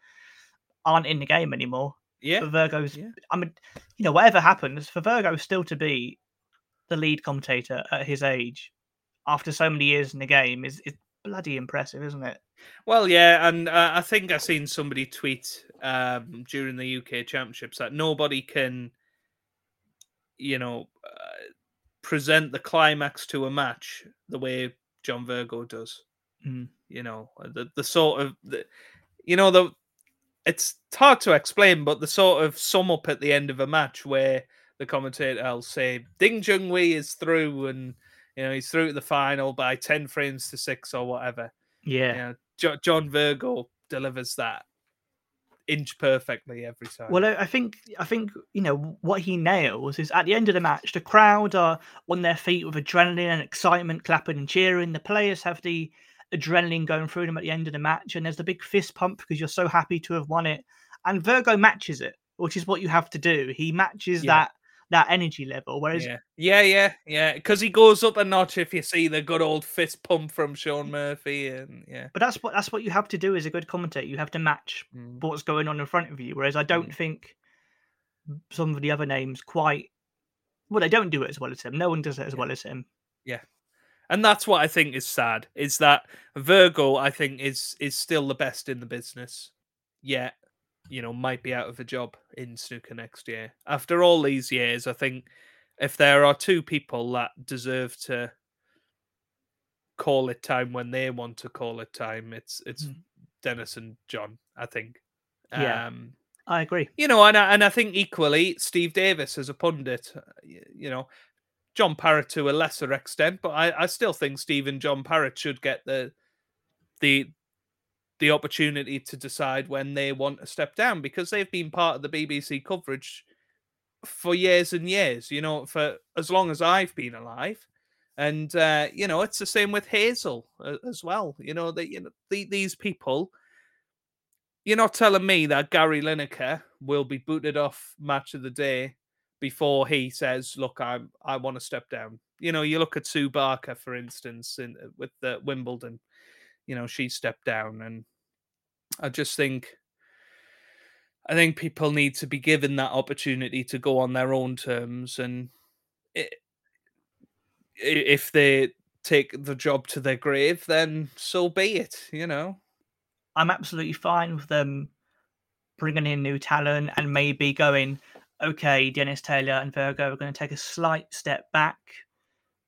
Speaker 1: aren't in the game anymore.
Speaker 2: yeah
Speaker 1: But Virgo's,
Speaker 2: Yeah.
Speaker 1: I mean, you know, whatever happens, for Virgo still to be the lead commentator at his age after so many years in the game is, is bloody impressive, isn't it?
Speaker 2: well yeah and uh, i think I've seen somebody tweet um during the uk championships that nobody can you know uh, present the climax to a match the way john virgo does
Speaker 1: Mm.
Speaker 2: you know uh, the, the sort of the, you know the it's hard to explain but the sort of sum up at the end of a match where the commentator will say ding junhui is through and you know he's through to the final by 10 frames to 6 or whatever
Speaker 1: Yeah.
Speaker 2: you know, jo- john virgo delivers that inch perfectly every time
Speaker 1: Well, I think I think you know what he nails is at the end of the match, the crowd are on their feet with adrenaline and excitement, clapping and cheering. The players have the adrenaline going through them at the end of the match, and there's the big fist pump because you're so happy to have won it. And Virgo matches it, which is what you have to do. He matches
Speaker 2: Yeah.
Speaker 1: that that energy level. Whereas
Speaker 2: yeah yeah yeah yeah because he goes up a notch if you see the good old fist pump from sean murphy and yeah
Speaker 1: But that's what that's what you have to do as a good commentator. You have to match
Speaker 2: Mm.
Speaker 1: what's going on in front of you. Whereas I don't think some of the other names quite. Well, they don't do it as well as him. No one does it as
Speaker 2: Yeah.
Speaker 1: well as him. Yeah.
Speaker 2: And that's what I think is sad is that Virgo I think is is still the best in the business. Yeah, you know, might be out of a job in snooker next year. After all these years, I think if there are two people that deserve to call it time when they want to call it time, it's it's
Speaker 1: Mm.
Speaker 2: Dennis and John. I think.
Speaker 1: Yeah.
Speaker 2: Um,
Speaker 1: I agree.
Speaker 2: you know, and I, and I think equally Steve Davis as a pundit, uh, you know, John Parrott to a lesser extent, but I, I still think Steve and John Parrott should get the the the opportunity to decide when they want to step down because they've been part of the BBC coverage for years and years, you know, for as long as I've been alive. And uh, you know, it's the same with Hazel uh, as well. You know, that you know the, these people you're not telling me that Gary Lineker will be booted off match of the day before he says, "Look, I I want to step down." You know, you look at Sue Barker, for instance, in with the Wimbledon. You know, she stepped down, and I just think, I think people need to be given that opportunity to go on their own terms, and i i- if they take the job to their grave, then so be it. You know.
Speaker 1: I'm absolutely fine with them bringing in new talent and maybe going, okay, Dennis Taylor and Virgo are going to take a slight step back,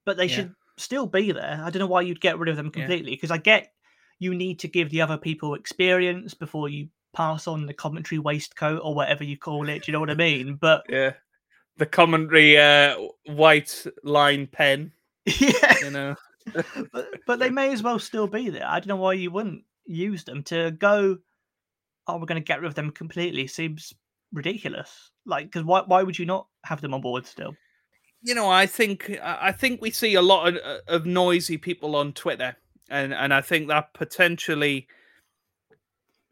Speaker 1: but they
Speaker 2: Yeah.
Speaker 1: should still be there. I don't know why you'd get rid of them completely because I get you need to give the other people experience before you pass on the commentary waistcoat or whatever you call it. Do you know what I mean? But
Speaker 2: Yeah. The commentary uh white line pen,
Speaker 1: yeah,
Speaker 2: you know.
Speaker 1: but, but they may as well still be there. I don't know why you wouldn't use them to go. Oh, we're going to get rid of them completely. Seems ridiculous. Like, because why? Why would you not have them on board still?
Speaker 2: You know, I think I think we see a lot of, of noisy people on Twitter and and I think that potentially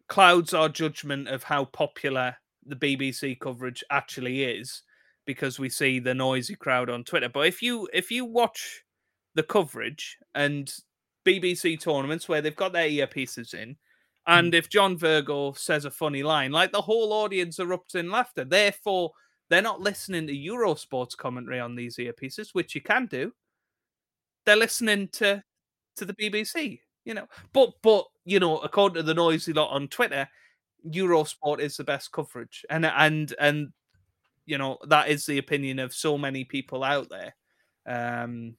Speaker 2: clouds our judgment of how popular the BBC coverage actually is because we see the noisy crowd on Twitter. But if you if you watch the coverage and BBC tournaments where they've got their earpieces in, hmm. and if John Virgo says a funny line, like the whole audience erupts in laughter. Therefore, they're not listening to Eurosports commentary on these earpieces, which you can do. They're listening to to the BBC, you know. But but you know, according to the noisy lot on Twitter, Eurosport is the best coverage, and and and you know that is the opinion of so many people out there. Um,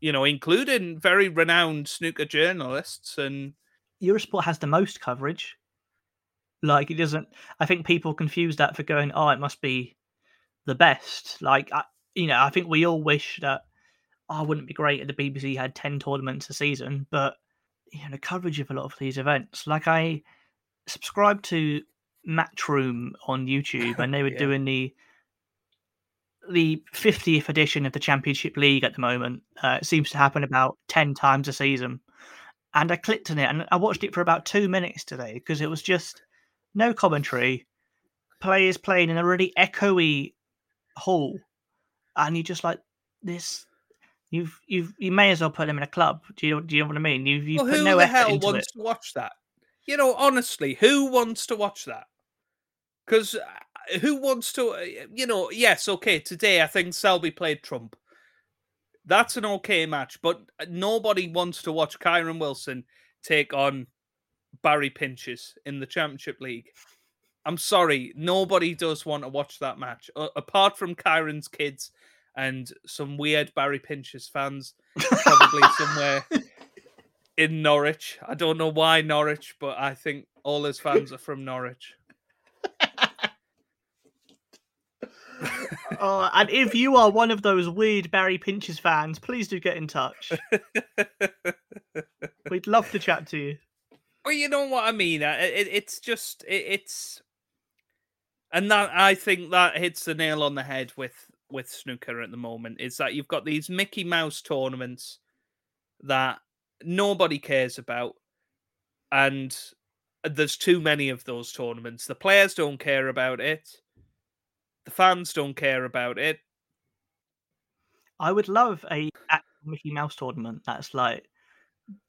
Speaker 2: you know, including very renowned snooker journalists and
Speaker 1: Eurosport has the most coverage. Like, it doesn't. I think people confuse that for going, oh, it must be the best. Like, I, you know, I think we all wish that. Oh, wouldn't it be great if the BBC had ten tournaments a season, but you know, the coverage of a lot of these events. Like, I subscribed to Matchroom on YouTube, and they were
Speaker 2: Yeah.
Speaker 1: doing the the 50th edition of the Championship League at the moment. Uh, it seems to happen about 10 times a season. And I clicked on it and I watched it for about two minutes today because it was just no commentary, players playing in a really echoey hall. And you're just like this. You've you've you may as well put them in a club. Do you do you know what I mean? You've you
Speaker 2: well,
Speaker 1: put
Speaker 2: who
Speaker 1: no
Speaker 2: the hell wants
Speaker 1: it.
Speaker 2: to watch that? You know, honestly, who wants to watch that? Because who wants to? uh, You know, yes, okay. Today, I think Selby played Trump. That's an okay match, but uh, nobody wants to watch Kyren Wilson take on Barry Pinches in the Championship League. I'm sorry, nobody does want to watch that match, uh, apart from Kyren's kids and some weird Barry Pinches fans, probably somewhere in Norwich. I don't know why Norwich, but I think all his fans are from Norwich.
Speaker 1: Oh, and if you are one of those weird Barry Pinches fans, please do get in touch. We'd love to chat to you.
Speaker 2: Well, you know what I mean. It, it's just it, it's, and that I think that hits the nail on the head with with snooker at the moment. Is that you've got these Mickey Mouse tournaments that nobody cares about, and there's too many of those tournaments. The players don't care about it. The fans don't care about it.
Speaker 1: I would love a Mickey Mouse tournament that's like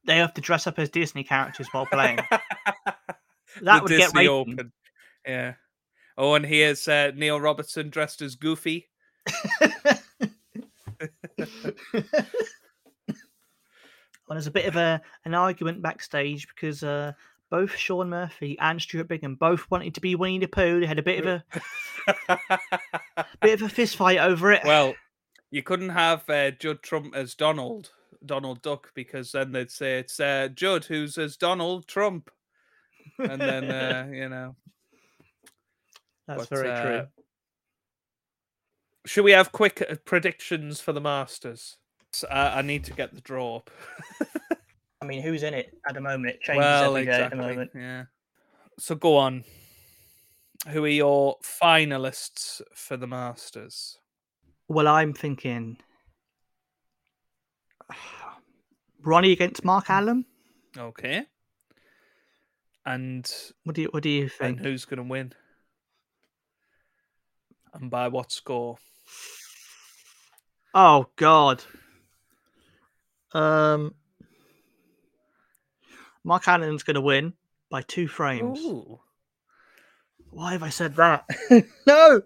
Speaker 1: they have to dress up as Disney characters while playing. That
Speaker 2: the
Speaker 1: would get
Speaker 2: Disney
Speaker 1: ratings.
Speaker 2: Open. Yeah. Oh, and here's uh, Neil Robertson dressed as Goofy.
Speaker 1: Well, there's a bit of a an argument backstage because uh, both Sean Murphy and Stuart Bingham both wanted to be Winnie the Pooh. They had a bit of a bit of a fist fight over it.
Speaker 2: well, you couldn't have uh, Judd Trump as Donald, Donald Duck, because then they'd say it's uh, Judd who's as Donald Trump, and then uh, you know.
Speaker 1: That's
Speaker 2: but,
Speaker 1: very
Speaker 2: uh,
Speaker 1: true.
Speaker 2: Should we have quick uh, predictions for the Masters? I need to get the draw up.
Speaker 1: I mean, who's in it at the moment? It changes
Speaker 2: well,
Speaker 1: every day
Speaker 2: exactly.
Speaker 1: at the moment.
Speaker 2: Yeah. So go on. Who are your finalists for the Masters?
Speaker 1: Well, I'm thinking Ronnie against Mark Allen.
Speaker 2: Okay. And
Speaker 1: What do you What do you think?
Speaker 2: and who's going to win? And by what score?
Speaker 1: Oh God. Um, Mark Allen's going to win by two frames.
Speaker 2: Ooh.
Speaker 1: Why have I said that? no.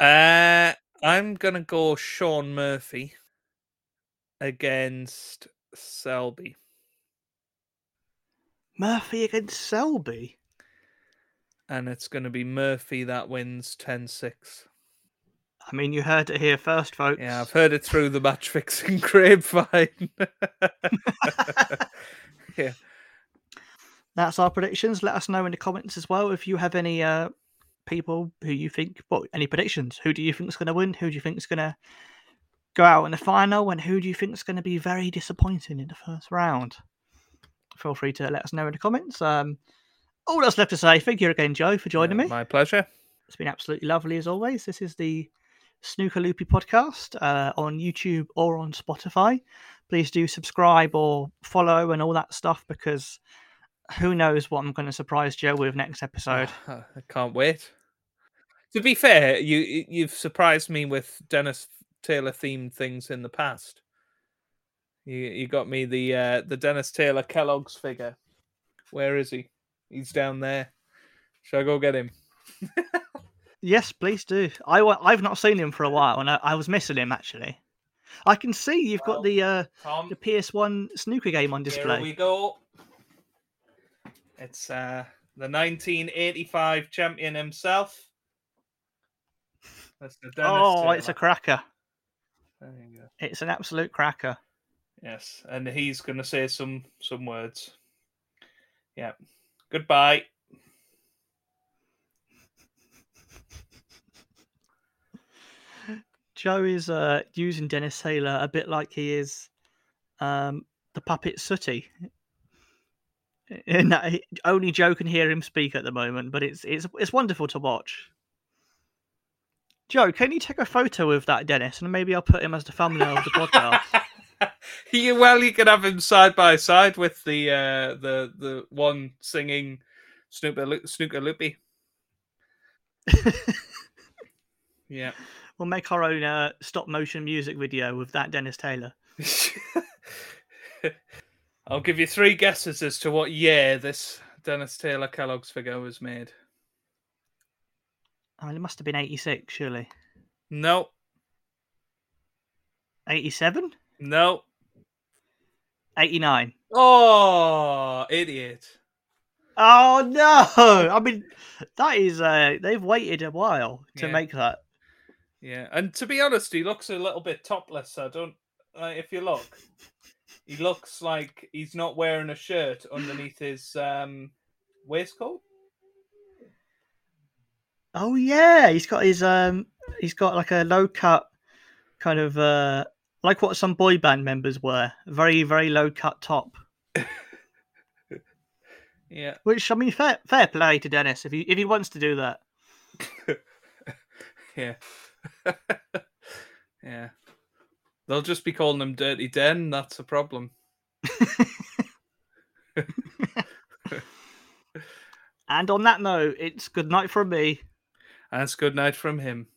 Speaker 2: Uh, I'm gonna go Sean Murphy against Selby.
Speaker 1: Murphy against Selby.
Speaker 2: And it's gonna be Murphy that wins 10-6.
Speaker 1: I mean, you heard it here first, folks.
Speaker 2: Yeah, I've heard it through the match fixing grapevine. yeah.
Speaker 1: That's our predictions. Let us know in the comments as well if you have any uh, people who you think, well, any predictions. Who do you think is going to win? Who do you think is going to go out in the final? And who do you think is going to be very disappointing in the first round? Feel free to let us know in the comments. Um, all that's left to say, thank you again, Joe, for joining
Speaker 2: Yeah,
Speaker 1: me.
Speaker 2: My pleasure.
Speaker 1: It's been absolutely lovely as always. This is the Snooker Loopy podcast uh, on YouTube or on Spotify. Please do subscribe or follow and all that stuff because who knows what I'm going to surprise Joe with next episode.
Speaker 2: I can't wait. To be fair, you you- you've surprised me with Dennis Taylor themed things in the past. You you got me the uh, the Dennis Taylor Kellogg's figure. Where is he? He's down there. Shall I go get him?
Speaker 1: Yes, please do. I I've not seen him for a while, and I, I was missing him actually. I can see you've
Speaker 2: Well,
Speaker 1: got the uh,
Speaker 2: Tom,
Speaker 1: the PS1 snooker game on display.
Speaker 2: here we go. It's uh, the 1985 champion himself. That's the Dennis
Speaker 1: Oh, it's a cracker!
Speaker 2: There you go.
Speaker 1: It's an absolute cracker.
Speaker 2: Yes, and he's going to say some some words. Yeah. Goodbye.
Speaker 1: Joe is uh, using Dennis Taylor a bit like he is um, the puppet Sooty. In that only Joe can hear him speak at the moment, but it's it's it's wonderful to watch. Joe, can you take a photo of that Dennis, and maybe I'll put him as the thumbnail of the podcast.
Speaker 2: you, well, you can have him side by side with the uh, the the one singing Snooker Snooker Loopy. Yeah.
Speaker 1: We'll make our own uh, stop motion music video with that Dennis Taylor.
Speaker 2: I'll give you three guesses as to what year this Dennis Taylor Kellogg's figure was made.
Speaker 1: I mean, it must have been eighty six, surely.
Speaker 2: No,
Speaker 1: Eighty seven.
Speaker 2: no.
Speaker 1: 89.
Speaker 2: Oh, idiot.
Speaker 1: Oh no! I mean, that is uh, they've waited a while to
Speaker 2: Yeah.
Speaker 1: make that.
Speaker 2: Yeah, and to be honest, he looks a little bit topless. I don't. Uh, if you look, he looks like he's not wearing a shirt underneath his um, waistcoat.
Speaker 1: Oh yeah, he's got his um, he's got like a low cut kind of uh, like what some boy band members wear, very very low cut top.
Speaker 2: Yeah,
Speaker 1: Which I mean, fair fair play to Dennis if he if he wants to do that.
Speaker 2: yeah, yeah. They'll just be calling him Dirty Den. That's a problem.
Speaker 1: And on that note, it's good night from me.
Speaker 2: And it's good night from him.